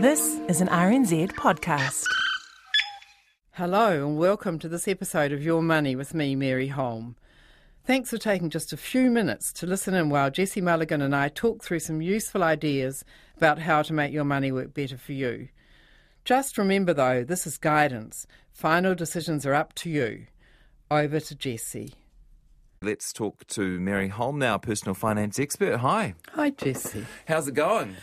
This is an RNZ podcast. Hello, and welcome to this episode of Your Money with me, Mary Holm. Thanks for taking just a few minutes to listen in while Jesse Mulligan and I talk through some useful ideas about how to make your money work better for you. Just remember, though, this is guidance. Final decisions are up to you. Over to Jesse. Let's talk to Mary Holm now, personal finance expert. Hi. Hi, Jesse. How's it going?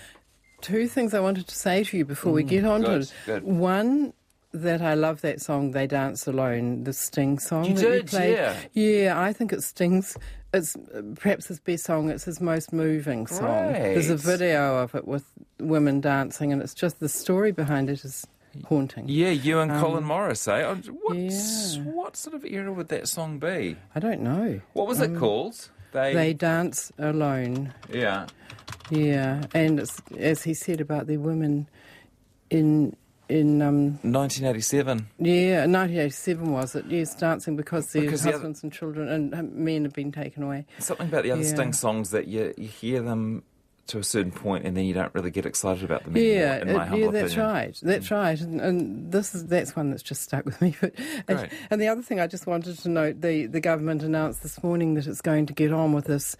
Two things I wanted to say to you before we get on to it. good. One, that I love that song, They Dance Alone, the Sting song. You that did, you played. yeah. Yeah, I think it Sting's. It's perhaps his best song. It's his most moving song. There's a video of it with women dancing, and it's just the story behind it is haunting. Yeah, you and Colin Morris, eh? Oh, What, Um, yeah. what sort of era would that song be? I don't know. What was it called? They, Um, They dance alone. yeah. Yeah, and it's, as he said about the women in in um, 1987. Yeah, 1987 was it? Yes, dancing because their Because the other- husbands and children and uh, men have been taken away. Something about the other Yeah. Sting songs that you, you hear them to a certain point and then you don't really get excited about them Yeah, anymore, in my it- humble yeah, that's opinion. right. That's right. And, and this is that's one that's just stuck with me. But, and, and the other thing I just wanted to note: the the government announced this morning that it's going to get on with this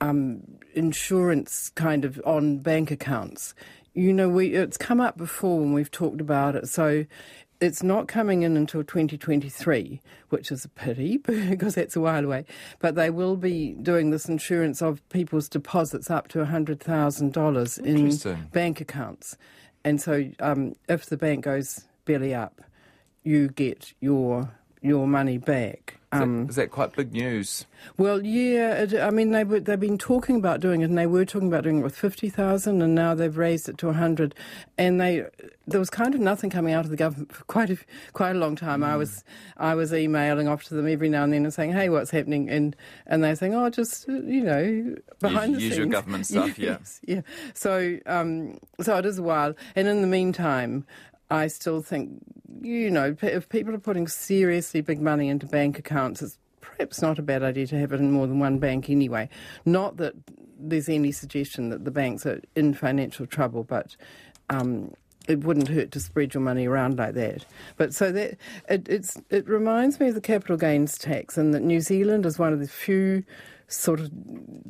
um, insurance kind of on bank accounts. You know, we it's come up before when we've talked about it. So. It's not coming in until 2023, which is a pity because that's a while away. But they will be doing this insurance of people's deposits up to $100,000 in bank accounts. And so um, if the bank goes belly up, you get your your money back. Is, Um, that, is that quite big news? well, yeah, it, I mean they were, they've been talking about doing it, and they were talking about doing it with fifty thousand, and now they've raised it to hundred. And they there was kind of nothing coming out of the government for quite a quite a long time. Mm. I was I was emailing off to them every now and then and saying, "Hey, what's happening?" And and they're saying, "Oh, just you know, behind the usual scenes." government stuff, yeah. Yes, yeah. So um, so it is a while, and in the meantime. I still think, you know, if people are putting seriously big money into bank accounts, it's perhaps not a bad idea to have it in more than one bank anyway. Not that there's any suggestion that the banks are in financial trouble, but um, it wouldn't hurt to spread your money around like that. But so that it, it reminds me of the capital gains tax, and that New Zealand is one of the few sort of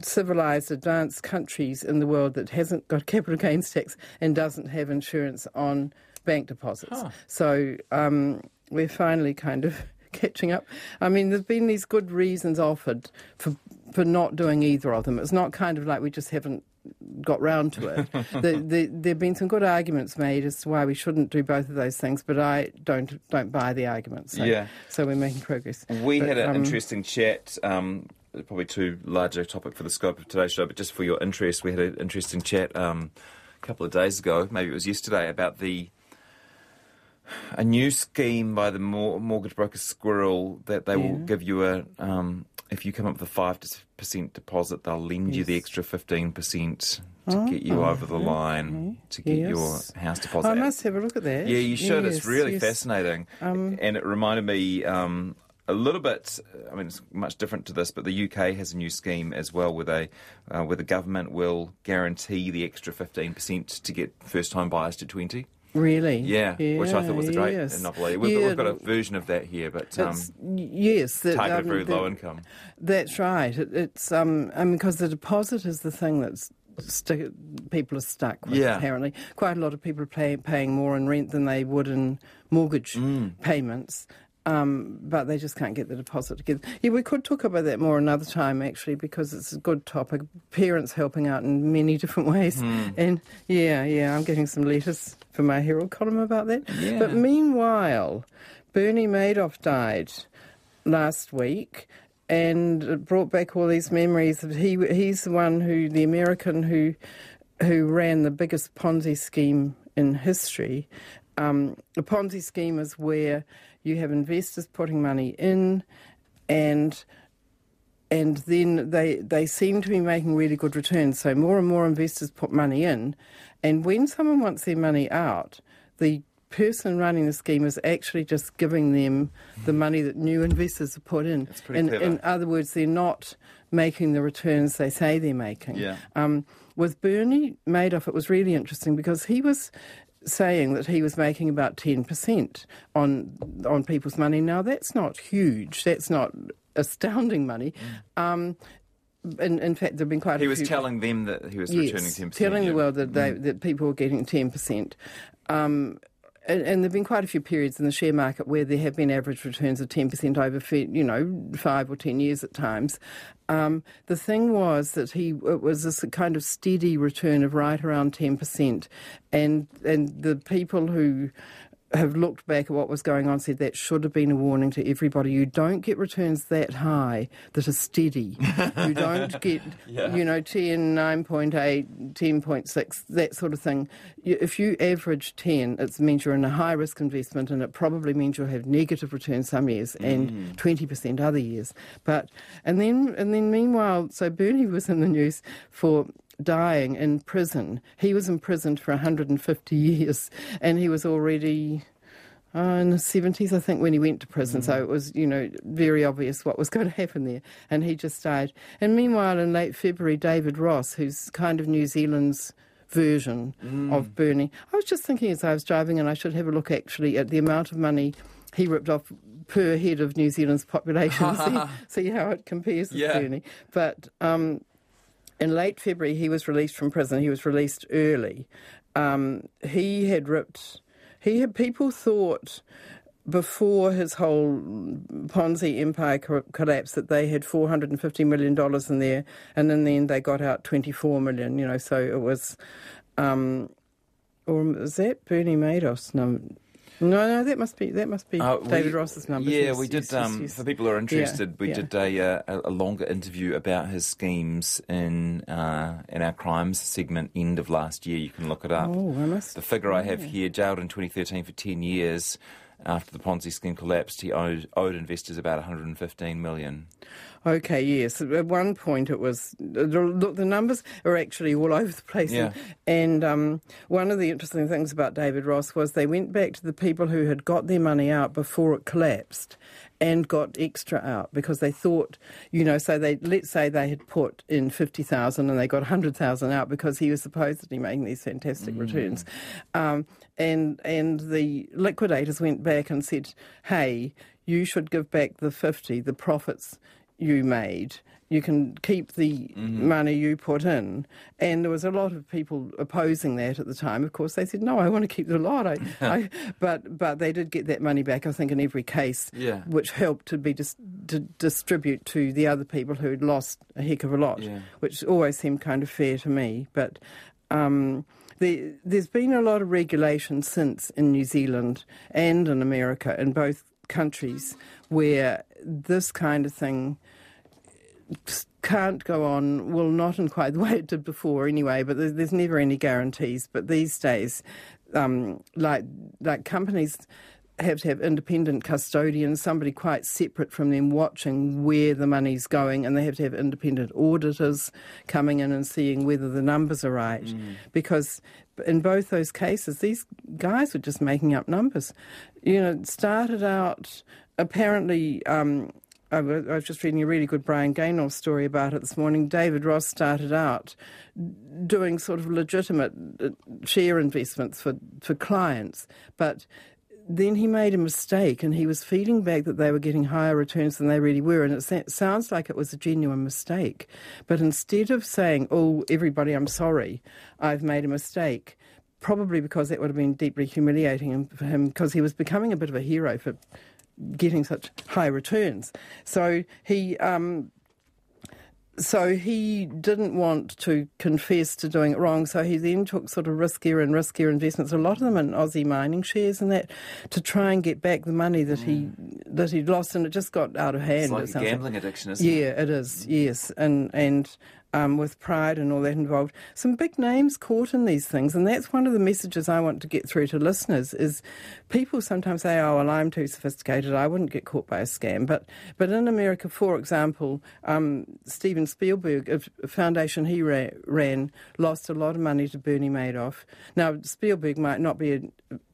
civilized, advanced countries in the world that hasn't got capital gains tax and doesn't have insurance on bank deposits. So um, we're finally kind of catching up. I mean, there's been these good reasons offered for for not doing either of them. It's not kind of like we just haven't got round to it. the, the, there have been some good arguments made as to why we shouldn't do both of those things, but I don't don't buy the arguments. So, Yeah. So we're making progress. We But, had an um, interesting chat, um, probably too large a topic for the scope of today's show, but just for your interest, we had an interesting chat um, a couple of days ago, maybe it was yesterday, about the a new scheme by the mortgage broker Squirrel that they will give you a um, if you come up with a five percent deposit, they'll lend you the extra fifteen percent to get you over the line to get Yes. your house deposit. I must have a look at that. Yeah, you should. it's really yes. fascinating. Um, and it reminded me um, a little bit, I mean, it's much different to this, but the UK has a new scheme as well where, they, uh, where the government will guarantee the extra 15% to get first time buyers to 20 Really? Yeah, which I thought was a great yes. novelty. We've, Yeah, we've got a version of that here, but um, yes, that, targeted um, very low income. That's right. It, it's um, I mean, because the deposit is the thing that's sti- people are stuck with. Yeah. Apparently, quite a lot of people are pay, paying more in rent than they would in mortgage Mm. payments. Um, but they just can't get the deposit together. Yeah, we could talk about that more another time, actually, because it's a good topic. Parents helping out in many different ways, Hmm. and yeah, yeah, I'm getting some letters for my Herald column about that. Yeah. But meanwhile, Bernie Madoff died last week, and it brought back all these memories he. He's the one who, the American who, who ran the biggest Ponzi scheme in history. Um, a Ponzi scheme is where you have investors putting money in, and and then they they seem to be making really good returns. So more and more investors put money in, and when someone wants their money out, the person running the scheme is actually just giving them the money that new investors have put in. That's pretty in, clever. in other words, they're not making the returns they say they're making. Yeah. Um, with Bernie Madoff, it was really interesting because he was saying that he was making about 10% on on people's money. Now, that's not huge. That's not astounding money. Mm. Um, in, in fact, there have been quite He was few... telling them that he was yes, returning 10%. telling yeah. the world that, they, Mm. that people were getting 10%. Um, and, and there have been quite a few periods in the share market where there have been average returns of 10% over, you know, five or 10 years at times. Um, the thing was that he it was this kind of steady return of right around 10%. And, and the people who have looked back at what was going on said that should have been a warning to everybody. You don't get returns that high that are steady. you don't get, Yeah. you know, 10, 9.8, 10.6, that sort of thing. If you average 10, it means you're in a high risk investment and it probably means you'll have negative returns some years and mm. 20% other years. But, and then, and then meanwhile, so Bernie was in the news for dying in prison. He was imprisoned for 150 years and he was already uh, in the 70s, I think, when he went to prison. So it was, you know, very obvious what was going to happen there. And he just died. And meanwhile, in late February, David Ross, who's kind of New Zealand's version of Bernie, I was just thinking as I was driving, and I should have a look actually at the amount of money he ripped off per head of New Zealand's population, see, see how it compares with Yeah. Bernie. But um, in late February, he was released from prison. He was released early. Um, he had ripped. He had people thought before his whole Ponzi empire co- collapsed that they had four hundred and fifty million dollars in there, and in the end they got out twenty four million. You know, so it was. Um, or is that Bernie Madoff's number? No, no, that must be that must be Uh, David we- Ross's number. Yeah, Yes, we did. yes, um, yes. For people who are interested, we yeah. did a, uh, a a longer interview about his schemes in uh, in our crimes segment end of last year. You can look it up. Oh, I must. The figure I have here, jailed in 2013 for 10 years after the Ponzi scheme collapsed, he owed, owed investors about 115 million. Okay, yes. At one point, it was look. The numbers are actually all over the place. Yeah. And um, one of the interesting things about David Ross was they went back to the people who had got their money out before it collapsed, and got extra out because they thought, you know, so they let's say they had put in fifty thousand and they got hundred thousand out because he was supposedly making these fantastic returns, um, and and the liquidators went back and said, hey, you should give back the fifty, the profits you made. You can keep the money you put in. And there was a lot of people opposing that at the time. Of course, they said, no, I want to keep the lot. I, I, but, but they did get that money back, I think, in every case, Yeah. which helped to be dis- to distribute to the other people who'd lost a heck of a lot, Yeah. which always seemed kind of fair to me. But um, the, there's been a lot of regulation since in New Zealand and in America, in both countries, where this kind of thing can't go on, well, not in quite the way it did before anyway, but there's, there's never any guarantees. But these days, um, like, like companies have to have independent custodians, somebody quite separate from them watching where the money's going, and they have to have independent auditors coming in and seeing whether the numbers are right. Because in both those cases, these guys were just making up numbers. You know, it started out apparently. Um, I was just reading a really good Brian Gaynor story about it this morning. David Ross started out doing sort of legitimate uh, share investments for, for clients, but then he made a mistake and he was feeding back that they were getting higher returns than they really were. And it sounds like it was a genuine mistake. But instead of saying, oh, everybody, I'm sorry, I've made a mistake, probably because that would have been deeply humiliating for him because he was becoming a bit of a hero for getting such high returns. So he. Um, so he didn't want to confess to doing it wrong, so he then took sort of riskier and riskier investments, a lot of them in Aussie mining shares and that, to try and get back the money that he hmm. that he'd lost, and it just got out of hand. It's like a gambling addiction, isn't it? Yeah, it is. Yes, and and um, with pride and all that involved, some big names caught in these things, and that's one of the messages I want to get through to listeners. Is people sometimes say, "Oh, well, I'm too sophisticated. I wouldn't get caught by a scam." But but in America, for example, um, Steven Spielberg, a foundation he ra- ran, lost a lot of money to Bernie Madoff. Now Spielberg might not be a,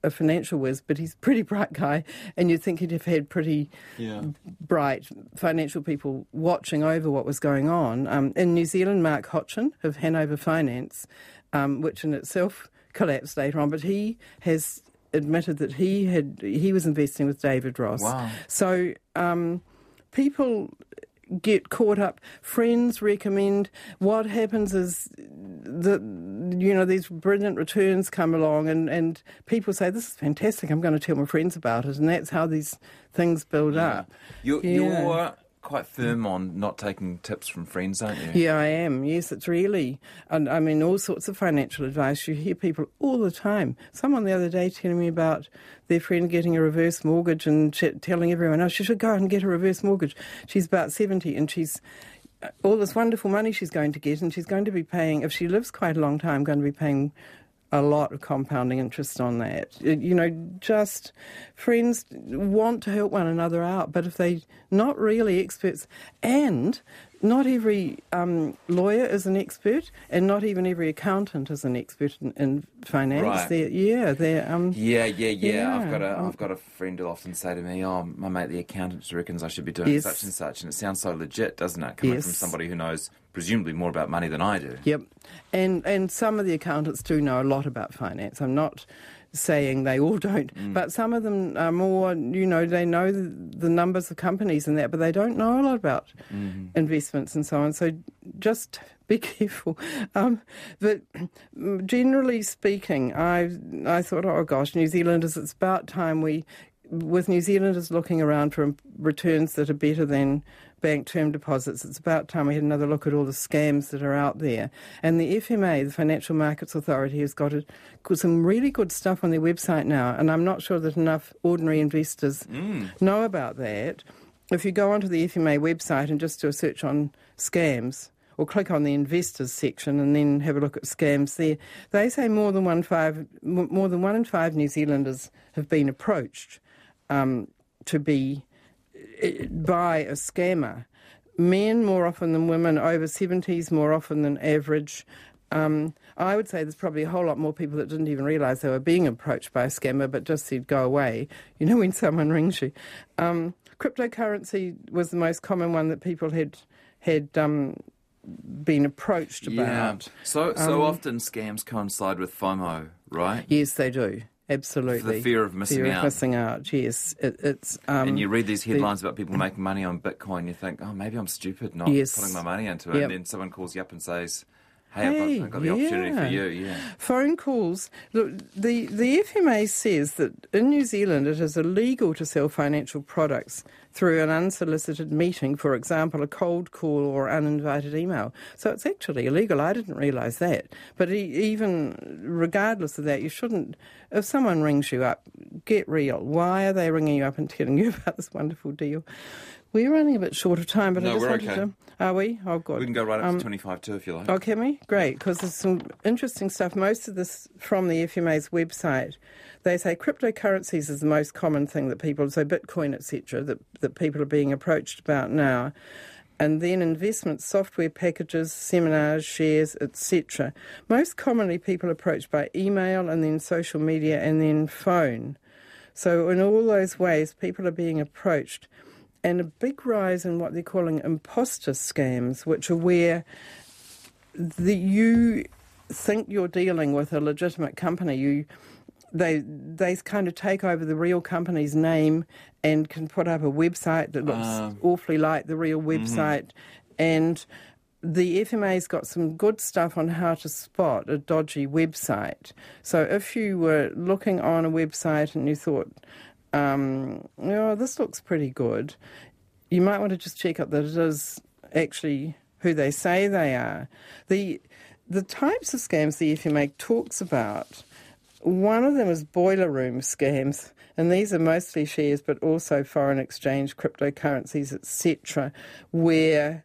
a financial whiz, but he's a pretty bright guy, and you'd think he'd have had pretty Yeah. bright financial people watching over what was going on. Um, in New Zealand, Mark Hotchin of Hanover Finance, um, which in itself collapsed later on, but he has admitted that he had he was investing with David Ross. Wow. So um, people get caught up. Friends recommend. What happens is that you know these brilliant returns come along, and and people say this is fantastic. I'm going to tell my friends about it, and that's how these things build hmm. up. You're, Yeah. you're quite firm on not taking tips from friends, aren't you? Yeah, I am. Yes, it's really. And I mean, all sorts of financial advice. You hear people all the time. Someone the other day telling me about their friend getting a reverse mortgage and ch- telling everyone, oh, she should go out and get a reverse mortgage. She's about 70 and she's. uh, All this wonderful money she's going to get, and she's going to be paying, if she lives quite a long time, going to be paying a lot of compounding interest on that. You know, just friends want to help one another out, but if they're not really experts, and not every um, lawyer is an expert, and not even every accountant is an expert in, in finance. Right. They're, yeah, they're. Um, Yeah, yeah, yeah. I've got a I've got a friend who'll often say to me, "Oh, my mate, the accountant reckons I should be doing Yes. such and such," and it sounds so legit, doesn't it? Coming from somebody who knows presumably more about money than I do. Yep, and and some of the accountants do know a lot about finance. I'm not saying they all don't, Mm. but some of them are more. You know, they know the, the numbers of companies and that, but they don't know a lot about Mm-hmm. investments and so on. So just be careful. Um, but generally speaking, I I thought, oh gosh, New Zealanders, it's about time we. With New Zealanders looking around for returns that are better than bank term deposits, it's about time we had another look at all the scams that are out there. And the FMA, the Financial Markets Authority, has got, a, got some really good stuff on their website now, and I'm not sure that enough ordinary investors mm. know about that. If you go onto the FMA website and just do a search on scams, or click on the investors section and then have a look at scams there. They say more than one five, more than one in five New Zealanders have been approached um, to be eh, by a scammer. Men more often than women, over seventies more often than average. Um, I would say there's probably a whole lot more people that didn't even realise they were being approached by a scammer, but just said go away. You know when someone rings you. Um, cryptocurrency was the most common one that people had had um, been approached about. Yeah. So so Um, often scams coincide with FOMO, right? Yes, they do. Absolutely. The fear of missing Fear out. of missing out. Yes, it, it's. Um, and you read these the- headlines about people making money on Bitcoin, you think, oh, maybe I'm stupid not Yes. putting my money into it. Yep. And then someone calls you up and says, hey, I've got, I've got the opportunity for you. Yeah. phone calls. Look, the the FMA says that in New Zealand it is illegal to sell financial products through an unsolicited meeting, for example, a cold call or uninvited email. So it's actually illegal. I didn't realise that. But even regardless of that, you shouldn't. If someone rings you up, get real. Why are they ringing you up and telling you about this wonderful deal? We're running a bit short of time, but I No, just we're wanted okay. to. Are we? Oh, God. We can go right up Um, to 25 too if you like. Oh, can we? Great, because there's some interesting stuff. Most of this from the FMA's website. They say cryptocurrencies is the most common thing that people, so Bitcoin, etc., that, that people are being approached about now. And then investment software packages, seminars, shares, etc. Most commonly, people are approached by email and then social media and then phone. So, in all those ways, people are being approached. And a big rise in what they're calling imposter scams, which are where the, you think you're dealing with a legitimate company. You they they kind of take over the real company's name and can put up a website that looks Ah. awfully like the real website, and the FMA's got some good stuff on how to spot a dodgy website. So if you were looking on a website and you thought, um, oh, this looks pretty good, you might want to just check up that it is actually who they say they are. The the types of scams the FMA talks about, one of them is boiler room scams, and these are mostly shares, but also foreign exchange, cryptocurrencies, etc., where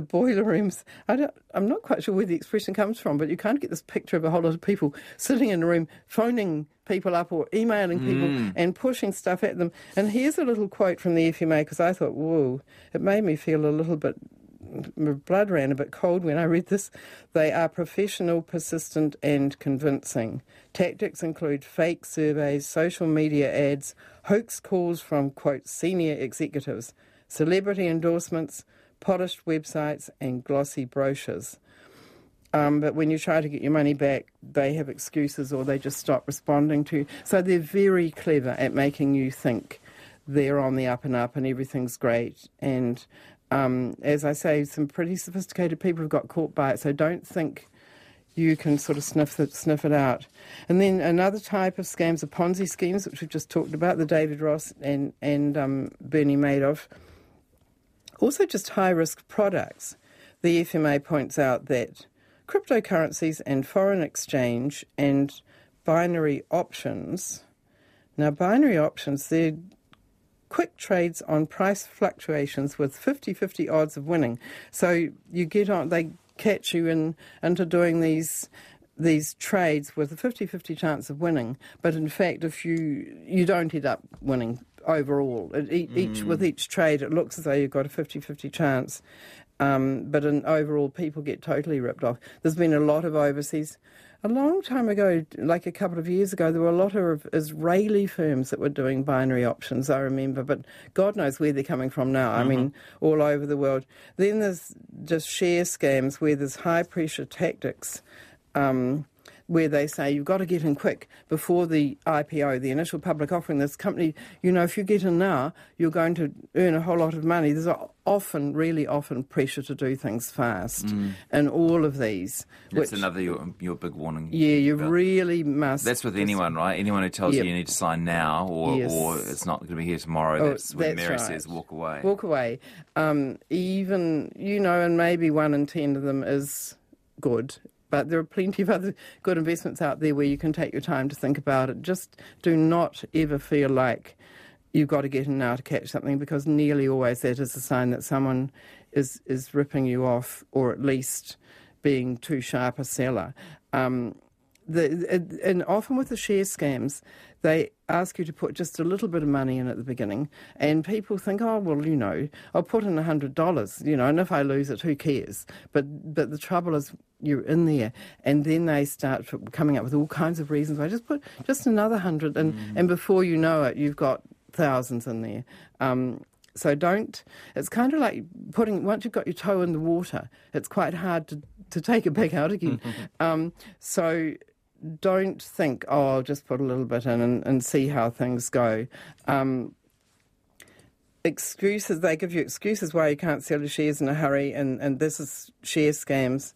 the boiler rooms. I don't, I'm not quite sure where the expression comes from, but you kind of get this picture of a whole lot of people sitting in a room, phoning people up or emailing people mm. and pushing stuff at them. And here's a little quote from the FMA because I thought, whoa, it made me feel a little bit. My blood ran a bit cold when I read this. They are professional, persistent, and convincing. Tactics include fake surveys, social media ads, hoax calls from, quote, senior executives, celebrity endorsements, polished websites, and glossy brochures. Um, but when you try to get your money back, they have excuses or they just stop responding to you. So they're very clever at making you think they're on the up and up and everything's great. And um, as I say, some pretty sophisticated people have got caught by it. So don't think you can sort of sniff it, sniff it out. And then another type of scams are Ponzi schemes, which we've just talked about, the David Ross and, and um, Bernie Madoff. Also, just high risk products. The FMA points out that cryptocurrencies and foreign exchange and binary options. Now, binary options, they're quick trades on price fluctuations with 50 50 odds of winning. So you get on, they catch you in, into doing these these trades with a 50-50 chance of winning but in fact if you you don't end up winning overall each, mm. with each trade it looks as though you've got a 50-50 chance um, but in overall, people get totally ripped off. There's been a lot of overseas. A long time ago, like a couple of years ago, there were a lot of Israeli firms that were doing binary options, I remember, but God knows where they're coming from now. Mm-hmm. I mean, mm-hmm. all over the world. Then there's just share scams where there's high pressure tactics. Um, where they say you've got to get in quick before the IPO, the initial public offering. This company, you know, if you get in now, you're going to earn a whole lot of money. There's often, really often, pressure to do things fast, mm. and all of these. That's which, another your, your big warning. Yeah, you about. really must. That's with anyone, right? Anyone who tells yep. you you need to sign now, or, or it's not going to be here tomorrow. Oh, that's when Mary right. says walk away. Walk away. Um, even you know, and maybe one in ten of them is good but there are plenty of other good investments out there where you can take your time to think about it. Just do not ever feel like you've got to get in now to catch something because nearly always that is a sign that someone is, is ripping you off or at least being too sharp a seller. Um, the, and often with the share scams, they ask you to put just a little bit of money in at the beginning, and people think, oh well, you know, I'll put in a hundred dollars, you know, and if I lose it, who cares? But but the trouble is, you're in there, and then they start coming up with all kinds of reasons. I just put just another hundred, and mm. and before you know it, you've got thousands in there. Um, so don't. It's kind of like putting once you've got your toe in the water, it's quite hard to to take it back out again. um, so don't think, oh, I'll just put a little bit in and, and see how things go. Um, excuses, they give you excuses why you can't sell your shares in a hurry, and, and this is share scams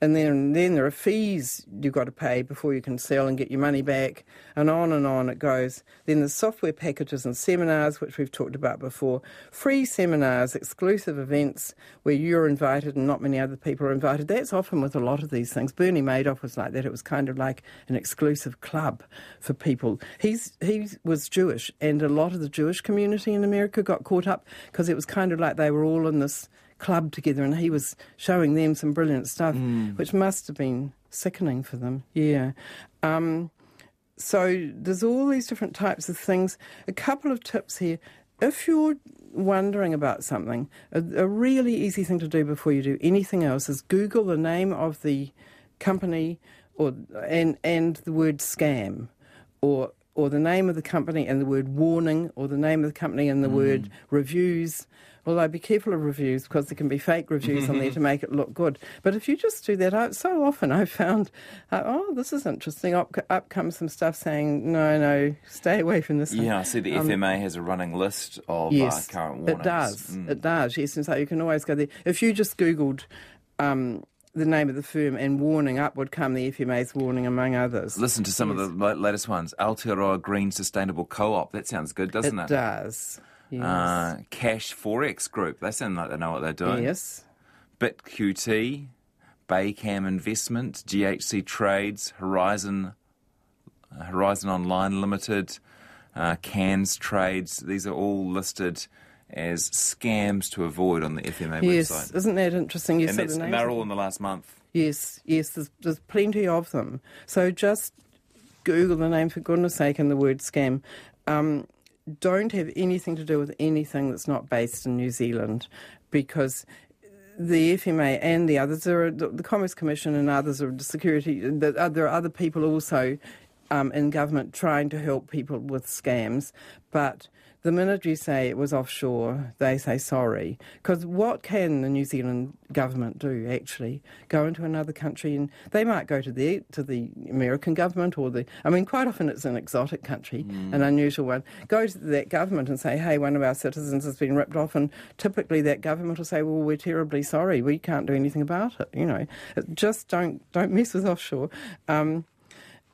and then then there are fees you've got to pay before you can sell and get your money back, and on and on it goes. Then there's software packages and seminars, which we've talked about before, free seminars, exclusive events where you're invited and not many other people are invited. That's often with a lot of these things. Bernie Madoff was like that. It was kind of like an exclusive club for people. He's he was Jewish, and a lot of the Jewish community in America got caught up because it was kind of like they were all in this club together, and he was showing them some brilliant stuff, mm. which must have been sickening for them. Yeah. Um, so there's all these different types of things. A couple of tips here. If you're wondering about something, a, a really easy thing to do before you do anything else is Google the name of the company or and and the word scam or or the name of the company and the word warning or the name of the company and the mm. word reviews Although be careful of reviews because there can be fake reviews on there to make it look good. But if you just do that, I, so often I've found, uh, oh, this is interesting. Up, up comes some stuff saying, no, no, stay away from this. Yeah, I see the um, FMA has a running list of uh, yes, uh, current warnings. It does. Mm. It does, yes. And so you can always go there. If you just Googled, um, the name of the firm and warning up would come the FMA's warning among others. Listen to some yes. of the latest ones. Aotearoa Green Sustainable Co-op. That sounds good, doesn't it? It does. Yes. Uh, Cash Forex Group. They sound like they know what they're doing. Yes. BitQT, Baycam Investment, GHC Trades, Horizon, Horizon Online Limited, uh, Cans Trades. These are all listed as scams to avoid on the FMA yes. website. Isn't that interesting? You and that's Merrill in the last month. Yes, yes, there's, there's plenty of them. So just Google the name for goodness sake and the word scam. Um, don't have anything to do with anything that's not based in New Zealand because the FMA and the others, are, the Commerce Commission and others are security, there are other people also um, in government trying to help people with scams, but the minute you say it was offshore, they say sorry. Because what can the New Zealand government do actually? Go into another country and they might go to the to the American government or the. I mean, quite often it's an exotic country, mm. an unusual one. Go to that government and say, hey, one of our citizens has been ripped off, and typically that government will say, well, we're terribly sorry, we can't do anything about it. You know, just don't don't mess with offshore. Um,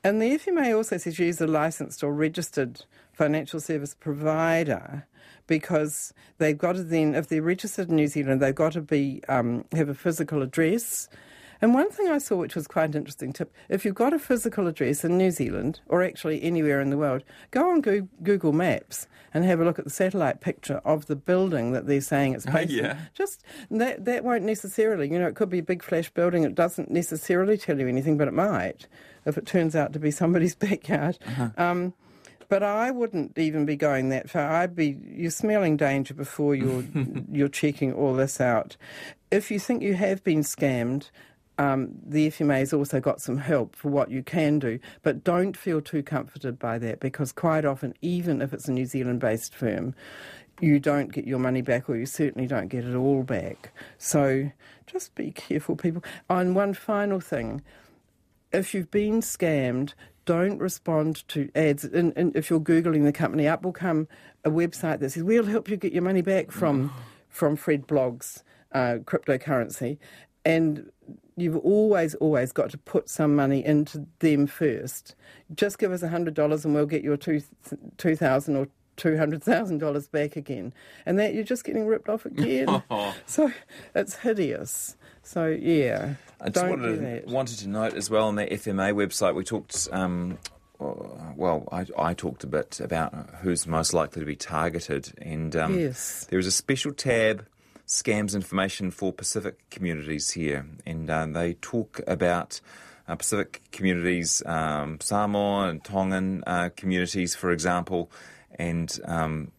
and the FMA also says use a licensed or registered financial service provider because they've got to then, if they're registered in New Zealand, they've got to be um, have a physical address. And one thing I saw, which was quite an interesting tip, if you've got a physical address in New Zealand, or actually anywhere in the world, go on Google Maps and have a look at the satellite picture of the building that they're saying it's based yeah. Just that that won't necessarily, you know, it could be a big flash building. It doesn't necessarily tell you anything, but it might if it turns out to be somebody's backyard. Uh-huh. Um, but I wouldn't even be going that far. I'd be you're smelling danger before you're you're checking all this out. If you think you have been scammed, um, the FMA has also got some help for what you can do, but don't feel too comforted by that because quite often, even if it's a New Zealand based firm, you don't get your money back or you certainly don't get it all back. So just be careful, people. Oh, and one final thing if you've been scammed, don't respond to ads. And, and, if you're Googling the company, up will come a website that says, we'll help you get your money back from, from Fred Bloggs uh, cryptocurrency. And you've always, always got to put some money into them first. Just give us $100 and we'll get your two, 2000 or $200,000 back again. And that you're just getting ripped off again. so it's hideous. So, yeah. I just wanted to, wanted to note as well on the FMA website, we talked. Um, well, I, I, talked a bit about who's most likely to be targeted, and um, yes. there is a special tab, scams information for Pacific communities here, and uh, they talk about uh, Pacific communities, um, Samoa and Tongan uh, communities, for example, and um,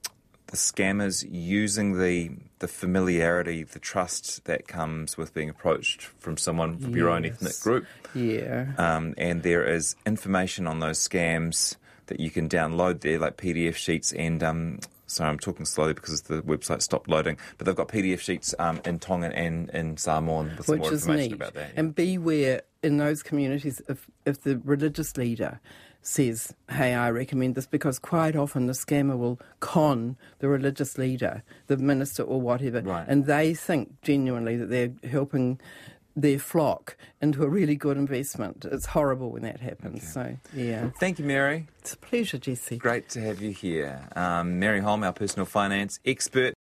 the scammers using the the familiarity, the trust that comes with being approached from someone from yes. your own ethnic group. Yeah. Um, and there is information on those scams that you can download there, like PDF sheets and. Um, sorry, I'm talking slowly because the website stopped loading. But they've got PDF sheets um, in Tongan and in Samoan with Which more information neat. about that. Yeah. And beware in those communities if, if the religious leader says, hey, I recommend this, because quite often the scammer will con the religious leader, the minister or whatever, right. and they think genuinely that they're helping their flock into a really good investment. It's horrible when that happens. Okay. So, yeah. Thank you, Mary. It's a pleasure, Jesse. Great to have you here. Um, Mary Holm, our personal finance expert.